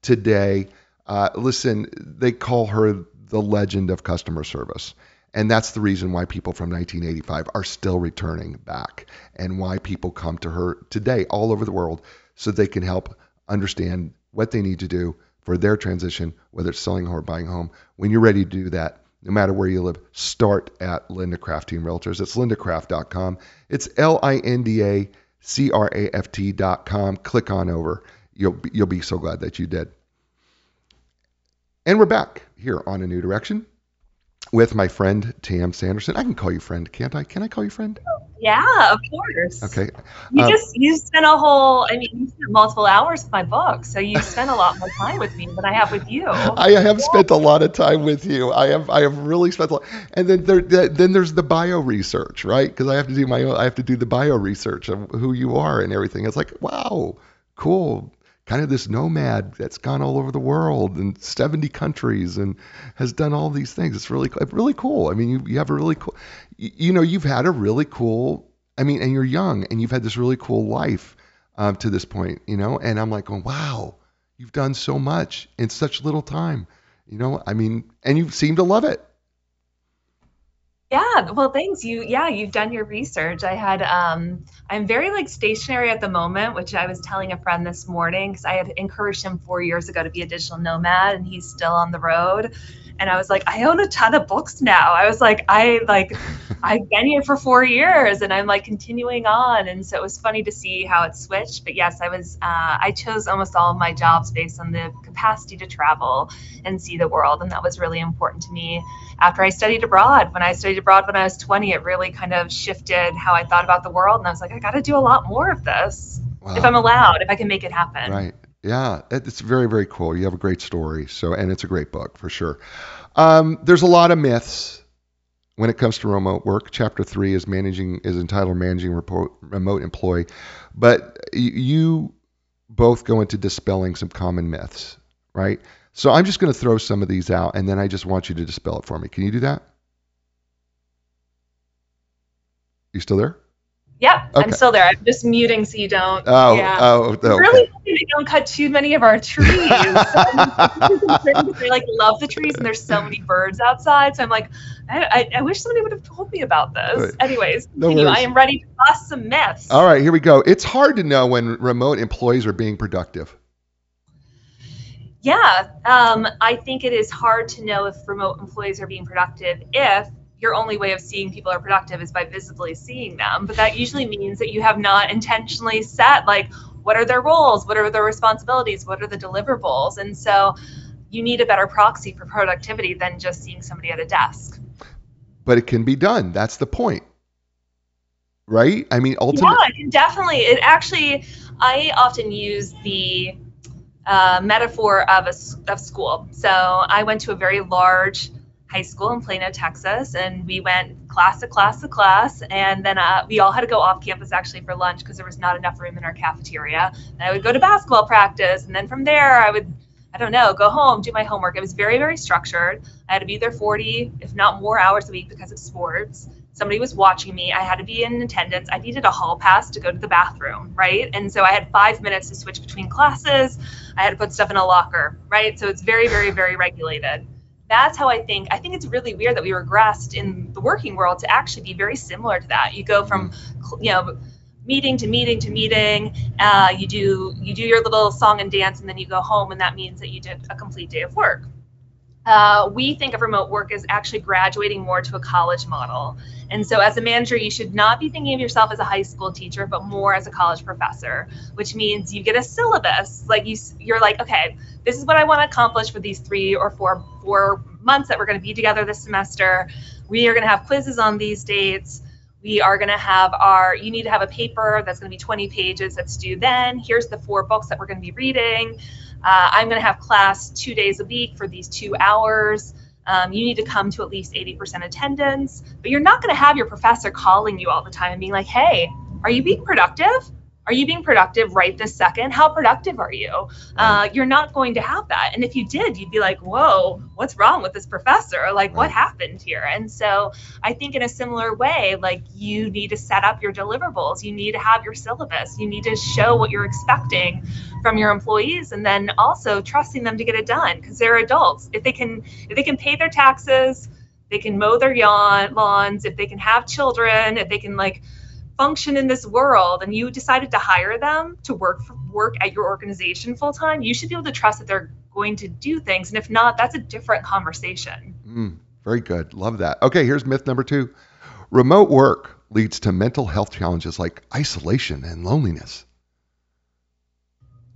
today. Uh, listen, they call her the legend of customer service. And that's the reason why people from 1985 are still returning back and why people come to her today all over the world so they can help understand what they need to do for their transition, whether it's selling or buying home. When you're ready to do that, no matter where you live, start at Linda Craft Team Realtors. It's lindacraft.com. It's L I N D A C R A F T.com. Click on over. You'll, you'll be so glad that you did. And we're back here on A New Direction with my friend Tam Sanderson. I can call you friend, can't I? Can I call you friend? Yeah, of course. Okay. You Um, just you spent a whole I mean you spent multiple hours with my book, so you spent a lot more time with me than I have with you. I have spent a lot of time with you. I have I have really spent a lot. And then there then there's the bio research, right? Because I have to do my own I have to do the bio research of who you are and everything. It's like, wow, cool. Kind of this nomad that's gone all over the world in 70 countries and has done all these things. It's really really cool. I mean, you you have a really cool you, you know, you've had a really cool I mean, and you're young and you've had this really cool life um, to this point, you know, and I'm like, going, wow, you've done so much in such little time, you know, I mean, and you seem to love it. Yeah, well, thanks. You, yeah, you've done your research. I had, um, I'm very like stationary at the moment, which I was telling a friend this morning because I had encouraged him four years ago to be a digital nomad, and he's still on the road. And I was like, I own a ton of books now. I was like, I like, I've been here for four years, and I'm like continuing on. And so it was funny to see how it switched. But yes, I was, uh, I chose almost all of my jobs based on the capacity to travel and see the world, and that was really important to me after I studied abroad. When I studied abroad when I was 20, it really kind of shifted how I thought about the world. And I was like, I got to do a lot more of this Wow. if I'm allowed, if I can make it happen. Right. Yeah, it's very, very cool. You have a great story. So, and it's a great book for sure. Um, there's a lot of myths when it comes to remote work. Chapter three is managing is entitled "Managing Repo- Remote Employee," but you both go into dispelling some common myths, right? So I'm just going to throw some of these out, and then I just want you to dispel it for me. Can you do that? You still there? Yep, Okay. I'm still there. I'm just muting so you don't. Oh, yeah. oh, okay. Really hoping they don't cut too many of our trees. So I'm concerned because I like love the trees and there's so many birds outside. So I'm like, I, I, I wish somebody would have told me about this. Right. Anyways, No continue. I am ready to bust some myths. All right, here we go. It's hard to know when remote employees are being productive. Yeah, um, I think it is hard to know if remote employees are being productive if your only way of seeing people are productive is by visibly seeing them. But that usually means that you have not intentionally set like what are their roles, what are their responsibilities, what are the deliverables, and so you need a better proxy for productivity than just seeing somebody at a desk. but it can be done. That's the point. Right? I mean, ultimately, Yeah, definitely. It actually, I often use the uh, metaphor of a of school. So I went to a very large high school in Plano, Texas, and we went class to class to class, and then uh, we all had to go off campus actually for lunch because there was not enough room in our cafeteria. And I would go to basketball practice, and then from there I would. I don't know, go home, do my homework. It was very, very structured. I had to be there 40, if not more hours a week because of sports somebody was watching me. I had to be in attendance. I needed a hall pass to go to the bathroom, right? And so I had five minutes to switch between classes. I had to put stuff in a locker, right? So it's very, very, very regulated. That's how I think. I think it's really weird that we regressed in the working world to actually be very similar to that. You go from, you know, meeting to meeting to meeting. Uh, you do you do your little song and dance, and then you go home, and that means that you did a complete day of work. Uh, we think of remote work as actually graduating more to a college model. And so, as a manager, you should not be thinking of yourself as a high school teacher, but more as a college professor, which means you get a syllabus. Like you, you're like, okay, this is what I want to accomplish for these three or four four months that we're going to be together this semester. We are going to have quizzes on these dates. We are going to have our, you need to have a paper that's going to be 20 pages that's due then. Here's the four books that we're going to be reading. Uh, I'm going to have class two days a week for these two hours. Um, you need to come to at least 80% attendance, but you're not going to have your professor calling you all the time and being like, hey, are you being productive? Are you being productive right this second? How productive are you? Uh, you're not going to have that. And if you did, you'd be like, whoa, what's wrong with this professor? Like, what happened here? And so I think in a similar way, like, you need to set up your deliverables. You need to have your syllabus. You need to show what you're expecting from your employees and then also trusting them to get it done because they're adults. If they can, if they can pay their taxes, they can mow their yawn, lawns, if they can have children, if they can like function in this world and you decided to hire them to work for, work at your organization full time, you should be able to trust that they're going to do things. And if not, that's a different conversation. Mm, very good. Love that. Okay, here's myth number two remote work leads to mental health challenges like isolation and loneliness.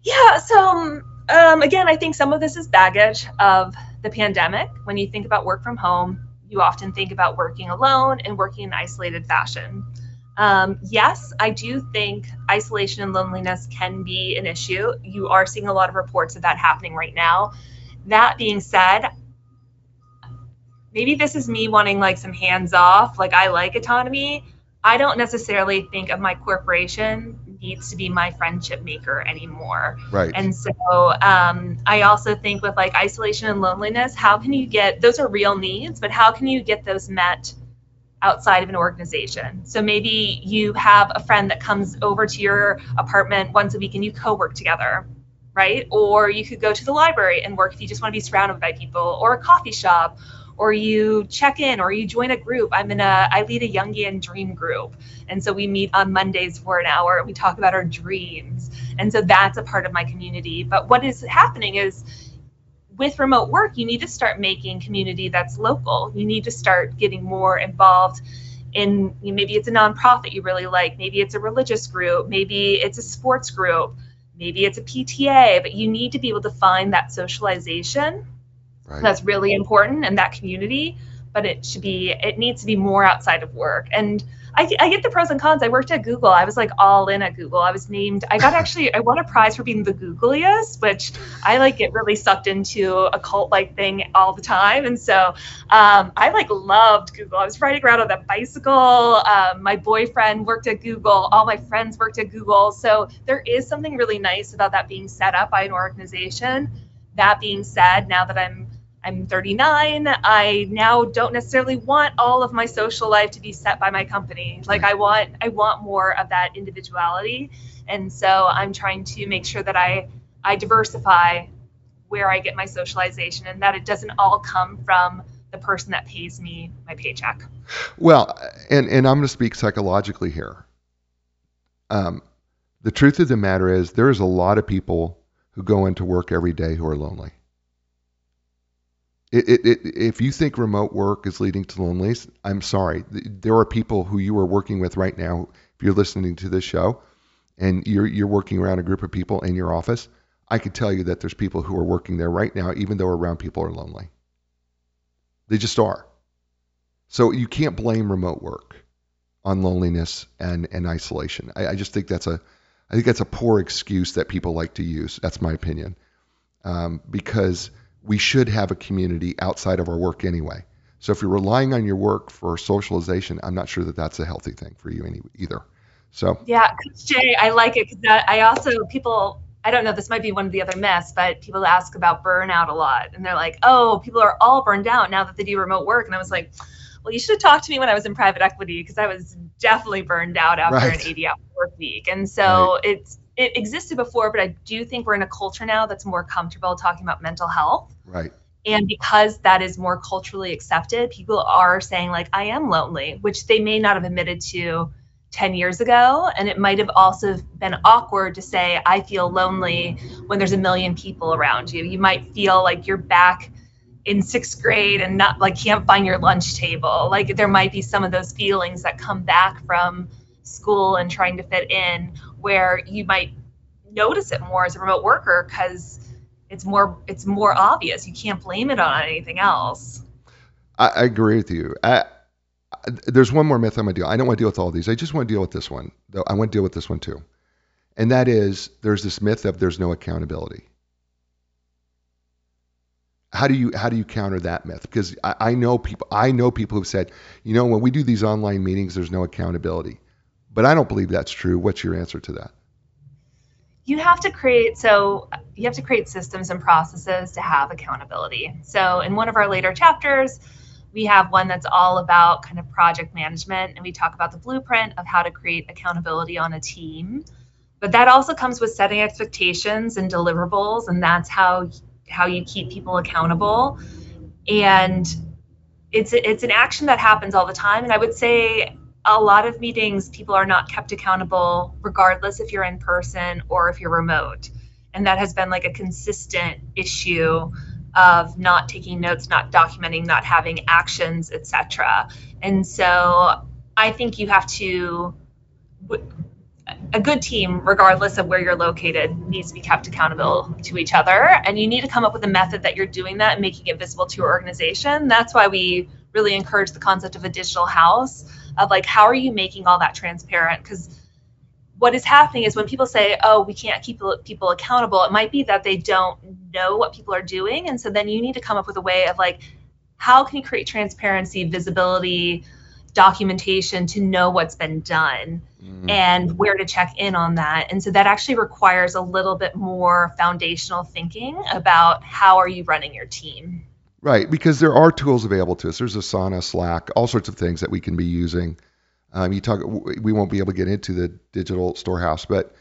Yeah, so um, again, I think some of this is baggage of the pandemic. When you think about work from home, you often think about working alone and working in isolated fashion. Um, yes, I do think isolation and loneliness can be an issue. You are seeing a lot of reports of that happening right now. That being said, maybe this is me wanting like some hands off, like I like autonomy. I don't necessarily think of my corporation needs to be my friendship maker anymore. Right. And so um, I also think with like isolation and loneliness, how can you get those are real needs, but how can you get those met outside of an organization. So maybe you have a friend that comes over to your apartment once a week and you co work together, right? Or you could go to the library and work if you just want to be surrounded by people, or a coffee shop, or you check in, or you join a group. I'm in a, I lead a Jungian dream group. And so we meet on Mondays for an hour we talk about our dreams. And so that's a part of my community. But what is happening is, with remote work, you need to start making community that's local. You need to start getting more involved in maybe it's a nonprofit you really like, maybe it's a religious group, maybe it's a sports group, maybe it's a PTA, but you need to be able to find that socialization right. that's really important and that community. But it should be, it needs to be more outside of work. And I, I get the pros and cons. I worked at Google. I was like all in at Google. I was named. I got actually. I won a prize for being the Googliest, which I like get really sucked into a cult like thing all the time. And so um, I like loved Google. I was riding around on that bicycle. Um, my boyfriend worked at Google. All my friends worked at Google. So there is something really nice about that being set up by an organization. That being said, now that I'm I'm 39. I now don't necessarily want all of my social life to be set by my company. Like I want I want more of that individuality. And so I'm trying to make sure that I I diversify where I get my socialization and that it doesn't all come from the person that pays me my paycheck. Well, and and I'm going to speak psychologically here. Um, the truth of the matter is there is a lot of people who go into work every day who are lonely. It, it, it, if you think remote work is leading to loneliness, I'm sorry. There are people who you are working with right now. If you're listening to this show, and you're you're working around a group of people in your office, I can tell you that there's people who are working there right now, even though around people are lonely. They just are. So you can't blame remote work on loneliness and, and isolation. I, I just think that's a I think that's a poor excuse that people like to use. That's my opinion, um, because we should have a community outside of our work anyway. So if you're relying on your work for socialization, I'm not sure that that's a healthy thing for you any, either. So yeah, Jay, I like it because I also people. I don't know. This might be one of the other myths, but people ask about burnout a lot, and they're like, "Oh, people are all burned out now that they do remote work." And I was like, "Well, you should have talked to me when I was in private equity because I was definitely burned out after right. an 80-hour work week." And so right. it's it existed before, but I do think we're in a culture now that's more comfortable talking about mental health. Right. And because that is more culturally accepted, people are saying like I am lonely, which they may not have admitted to 10 years ago. And it might have also been awkward to say, I feel lonely when there's a million people around you. You might feel like you're back in sixth grade and not like can't find your lunch table. Like there might be some of those feelings that come back from school and trying to fit in where you might notice it more as a remote worker because it's more it's more obvious. You can't blame it on anything else. I, I agree with you. I, there's one more myth I'm gonna deal. I don't want to deal with all these. I just want to deal with this one. Though I want to deal with this one too, and that is there's this myth of there's no accountability. How do you how do you counter that myth? Because I, I know people I know people who've said, you know, when we do these online meetings, there's no accountability, but I don't believe that's true. What's your answer to that? you have to create so you have to create systems and processes to have accountability so in one of our later chapters we have one that's all about kind of project management and we talk about the blueprint of how to create accountability on a team but that also comes with setting expectations and deliverables and that's how how you keep people accountable and it's it's an action that happens all the time and i would say a lot of meetings people are not kept accountable regardless if you're in person or if you're remote and that has been like a consistent issue of not taking notes, not documenting, not having actions, etc. And so I think you have to a good team, regardless of where you're located, needs to be kept accountable to each other. And you need to come up with a method that you're doing that and making it visible to your organization. That's why we really encourage the concept of a digital house of like, how are you making all that transparent? Because what is happening is when people say, "Oh, we can't keep people accountable," it might be that they don't know what people are doing, and so then you need to come up with a way of like, how can you create transparency, visibility, documentation to know what's been done mm. and where to check in on that. And so that actually requires a little bit more foundational thinking about how are you running your team. Right, because there are tools available to us. There's Asana, Slack, all sorts of things that we can be using um, you talk, we won't be able to get into the digital storehouse, but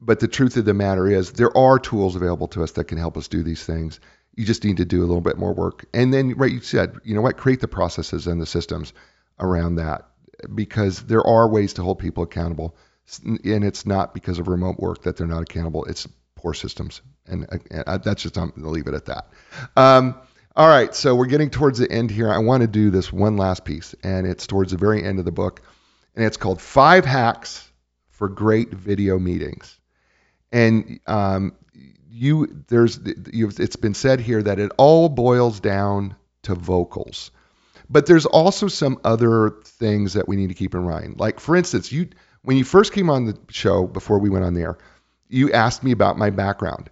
but the truth of the matter is there are tools available to us that can help us do these things. You just need to do a little bit more work, and then right, you said, you know what, create the processes and the systems around that because there are ways to hold people accountable, and it's not because of remote work that they're not accountable. It's poor systems, and, and that's just I'm to leave it at that. Um, all right, so we're getting towards the end here. I want to do this one last piece, and it's towards the very end of the book, and it's called Five Hacks for Great Video Meetings. And um, you, there's, it's been said here that it all boils down to vocals, but there's also some other things that we need to keep in mind. Like, for instance, you when you first came on the show before we went on there, you asked me about my background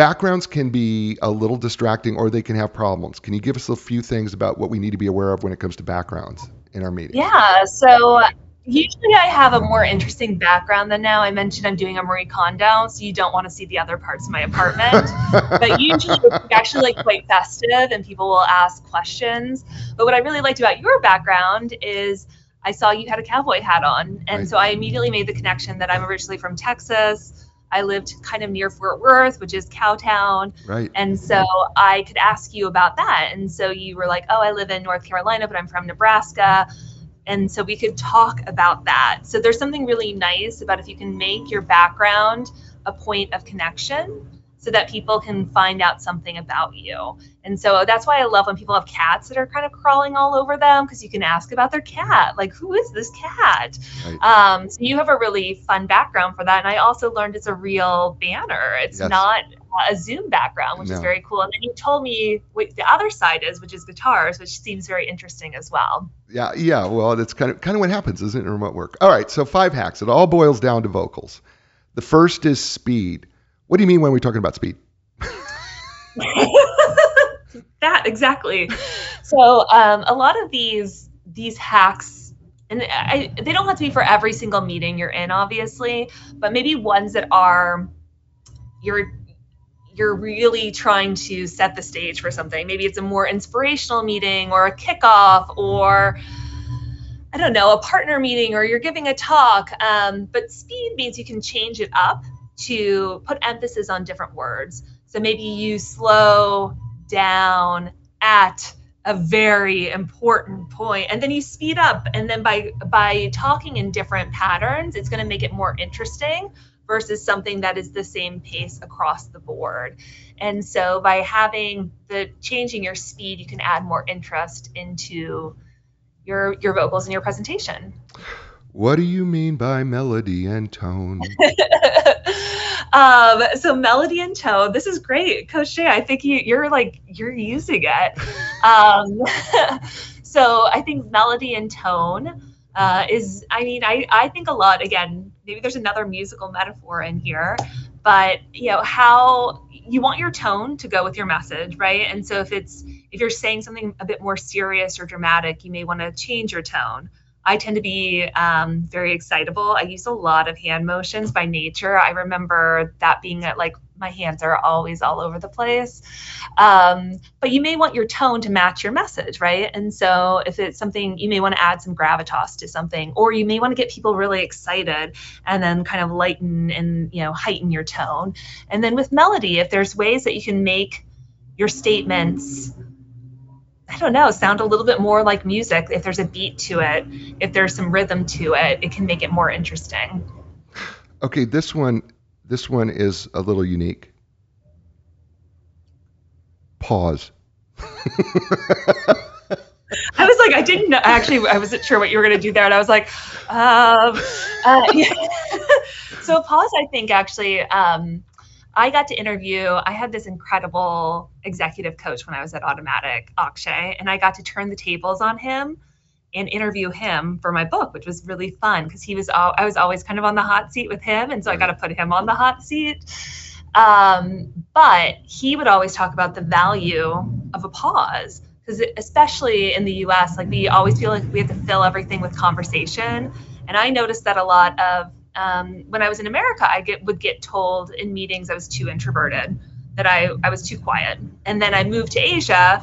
backgrounds can be a little distracting or they can have problems. Can you give us a few things about what we need to be aware of when it comes to backgrounds in our meetings? Yeah. So usually I have a more interesting background than now. I mentioned I'm doing a Marie Kondo, so you don't want to see the other parts of my apartment. but usually it's actually like quite festive and people will ask questions. But what I really liked about your background is I saw you had a cowboy hat on. And right. so I immediately made the connection that I'm originally from Texas I lived kind of near Fort Worth, which is Cowtown. Right. And so I could ask you about that. And so you were like, oh, I live in North Carolina, but I'm from Nebraska. And so we could talk about that. So there's something really nice about if you can make your background a point of connection so that people can find out something about you. And so that's why I love when people have cats that are kind of crawling all over them because you can ask about their cat. Like, who is this cat? Right. Um, so you have a really fun background for that. And I also learned it's a real banner, it's yes. not a Zoom background, which no. is very cool. And then you told me what the other side is, which is guitars, which seems very interesting as well. Yeah, yeah. Well, that's kind of kind of what happens, isn't it, in remote work? All right, so five hacks. It all boils down to vocals. The first is speed. What do you mean when we're talking about speed? that exactly. So um, a lot of these these hacks, and I, they don't have to be for every single meeting you're in, obviously, but maybe ones that are you're you're really trying to set the stage for something. Maybe it's a more inspirational meeting or a kickoff or I don't know, a partner meeting or you're giving a talk. Um, but speed means you can change it up to put emphasis on different words. So maybe you slow down at a very important point and then you speed up and then by by talking in different patterns it's going to make it more interesting versus something that is the same pace across the board. And so by having the changing your speed, you can add more interest into your your vocals and your presentation. What do you mean by melody and tone? um, so melody and tone. This is great, Coach Jay. I think you, you're like you're using it. Um, so I think melody and tone uh, is. I mean, I I think a lot. Again, maybe there's another musical metaphor in here, but you know how you want your tone to go with your message, right? And so if it's if you're saying something a bit more serious or dramatic, you may want to change your tone. I tend to be um, very excitable. I use a lot of hand motions by nature. I remember that being at like my hands are always all over the place. Um, but you may want your tone to match your message, right? And so if it's something, you may want to add some gravitas to something, or you may want to get people really excited and then kind of lighten and, you know, heighten your tone. And then with melody, if there's ways that you can make your statements I don't know, sound a little bit more like music. If there's a beat to it, if there's some rhythm to it, it can make it more interesting. Okay, this one this one is a little unique. Pause. I was like, I didn't know. Actually, I wasn't sure what you were going to do there, and I was like, um, uh, yeah. so pause. I think actually, um, I got to interview, I had this incredible executive coach when I was at Automattic, Akshay, and I got to turn the tables on him and interview him for my book, which was really fun because he was all, I was always kind of on the hot seat with him, and so I got to put him on the hot seat. Um, but he would always talk about the value of a pause because especially in the U.S., like we always feel like we have to fill everything with conversation, and I noticed that a lot of um, when I was in America, I get would get told in meetings I was too introverted, that I I was too quiet, and then I moved to Asia,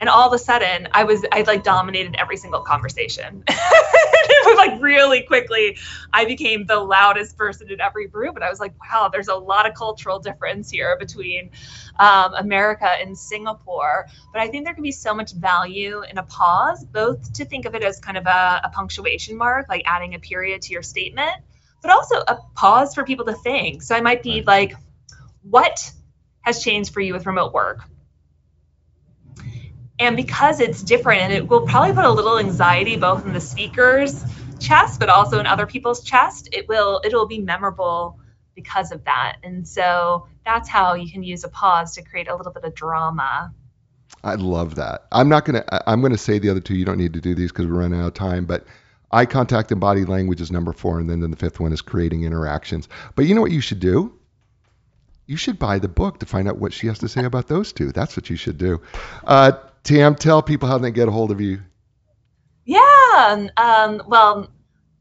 and all of a sudden I was I like dominated every single conversation. it was like really quickly I became the loudest person in every group, and I was like, wow, there's a lot of cultural difference here between um, America and Singapore. But I think there can be so much value in a pause, both to think of it as kind of a, a punctuation mark, like adding a period to your statement but also a pause for people to think. So I might be like, what has changed for you with remote work? And because it's different, and it will probably put a little anxiety both in the speaker's chest, but also in other people's chest, it will it will be memorable because of that. And so that's how you can use a pause to create a little bit of drama. I love that. I'm not gonna. I'm gonna say the other two. You don't need to do these because we're running out of time. But Eye contact and body language is number four, and then, then the fifth one is creating interactions. But you know what you should do? You should buy the book to find out what she has to say about those two. That's what you should do. Uh, Tam, tell people how they get a hold of you. Yeah. Um, well,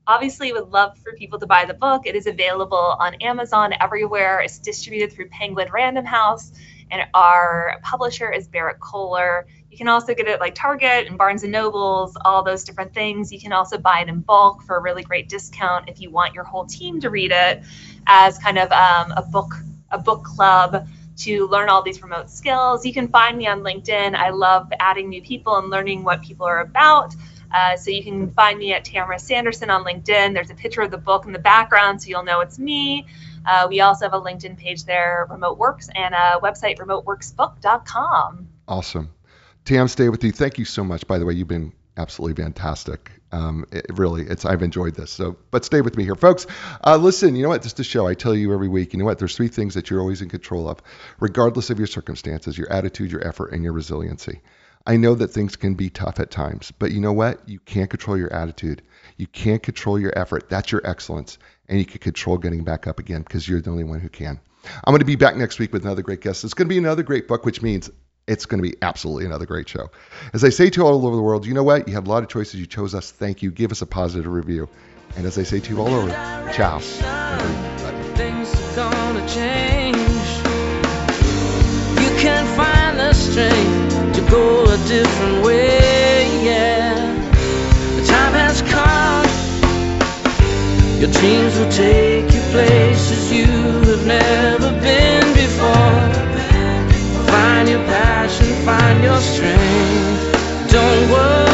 obviously would love for people to buy the book. It is available on Amazon everywhere. It's distributed through Penguin Random House, and our publisher is Berrett Koehler. You can also get it like Target and Barnes and Nobles, all those different things. You can also buy it in bulk for a really great discount if you want your whole team to read it as kind of um, a book a book club to learn all these remote skills. You can find me on LinkedIn. I love adding new people and learning what people are about. Uh, so you can find me at Tamara Sanderson on LinkedIn. There's a picture of the book in the background, so you'll know it's me. Uh, we also have a LinkedIn page there, Remote Works, and a website, remoteworksbook.com. Awesome. Tam, stay with you. Thank you so much. By the way, you've been absolutely fantastic. Um, it really, it's I've enjoyed this. So, but stay with me here, folks. Uh, listen, you know what? This is the show. I tell you every week. You know what? There's three things that you're always in control of, regardless of your circumstances: your attitude, your effort, and your resiliency. I know that things can be tough at times, but you know what? You can't control your attitude. You can't control your effort. That's your excellence, and you can control getting back up again because you're the only one who can. I'm going to be back next week with another great guest. It's going to be another great book, which means it's going to be absolutely another great show. As I say to all over the world, you know what? You had a lot of choices. You chose us. Thank you. Give us a positive review. And as I say to you all over, ciao, everybody. Things are gonna change. You can find the strength to go a different way. Yeah, the time has come. Your dreams will take you places you have never been Find your strength. don't worry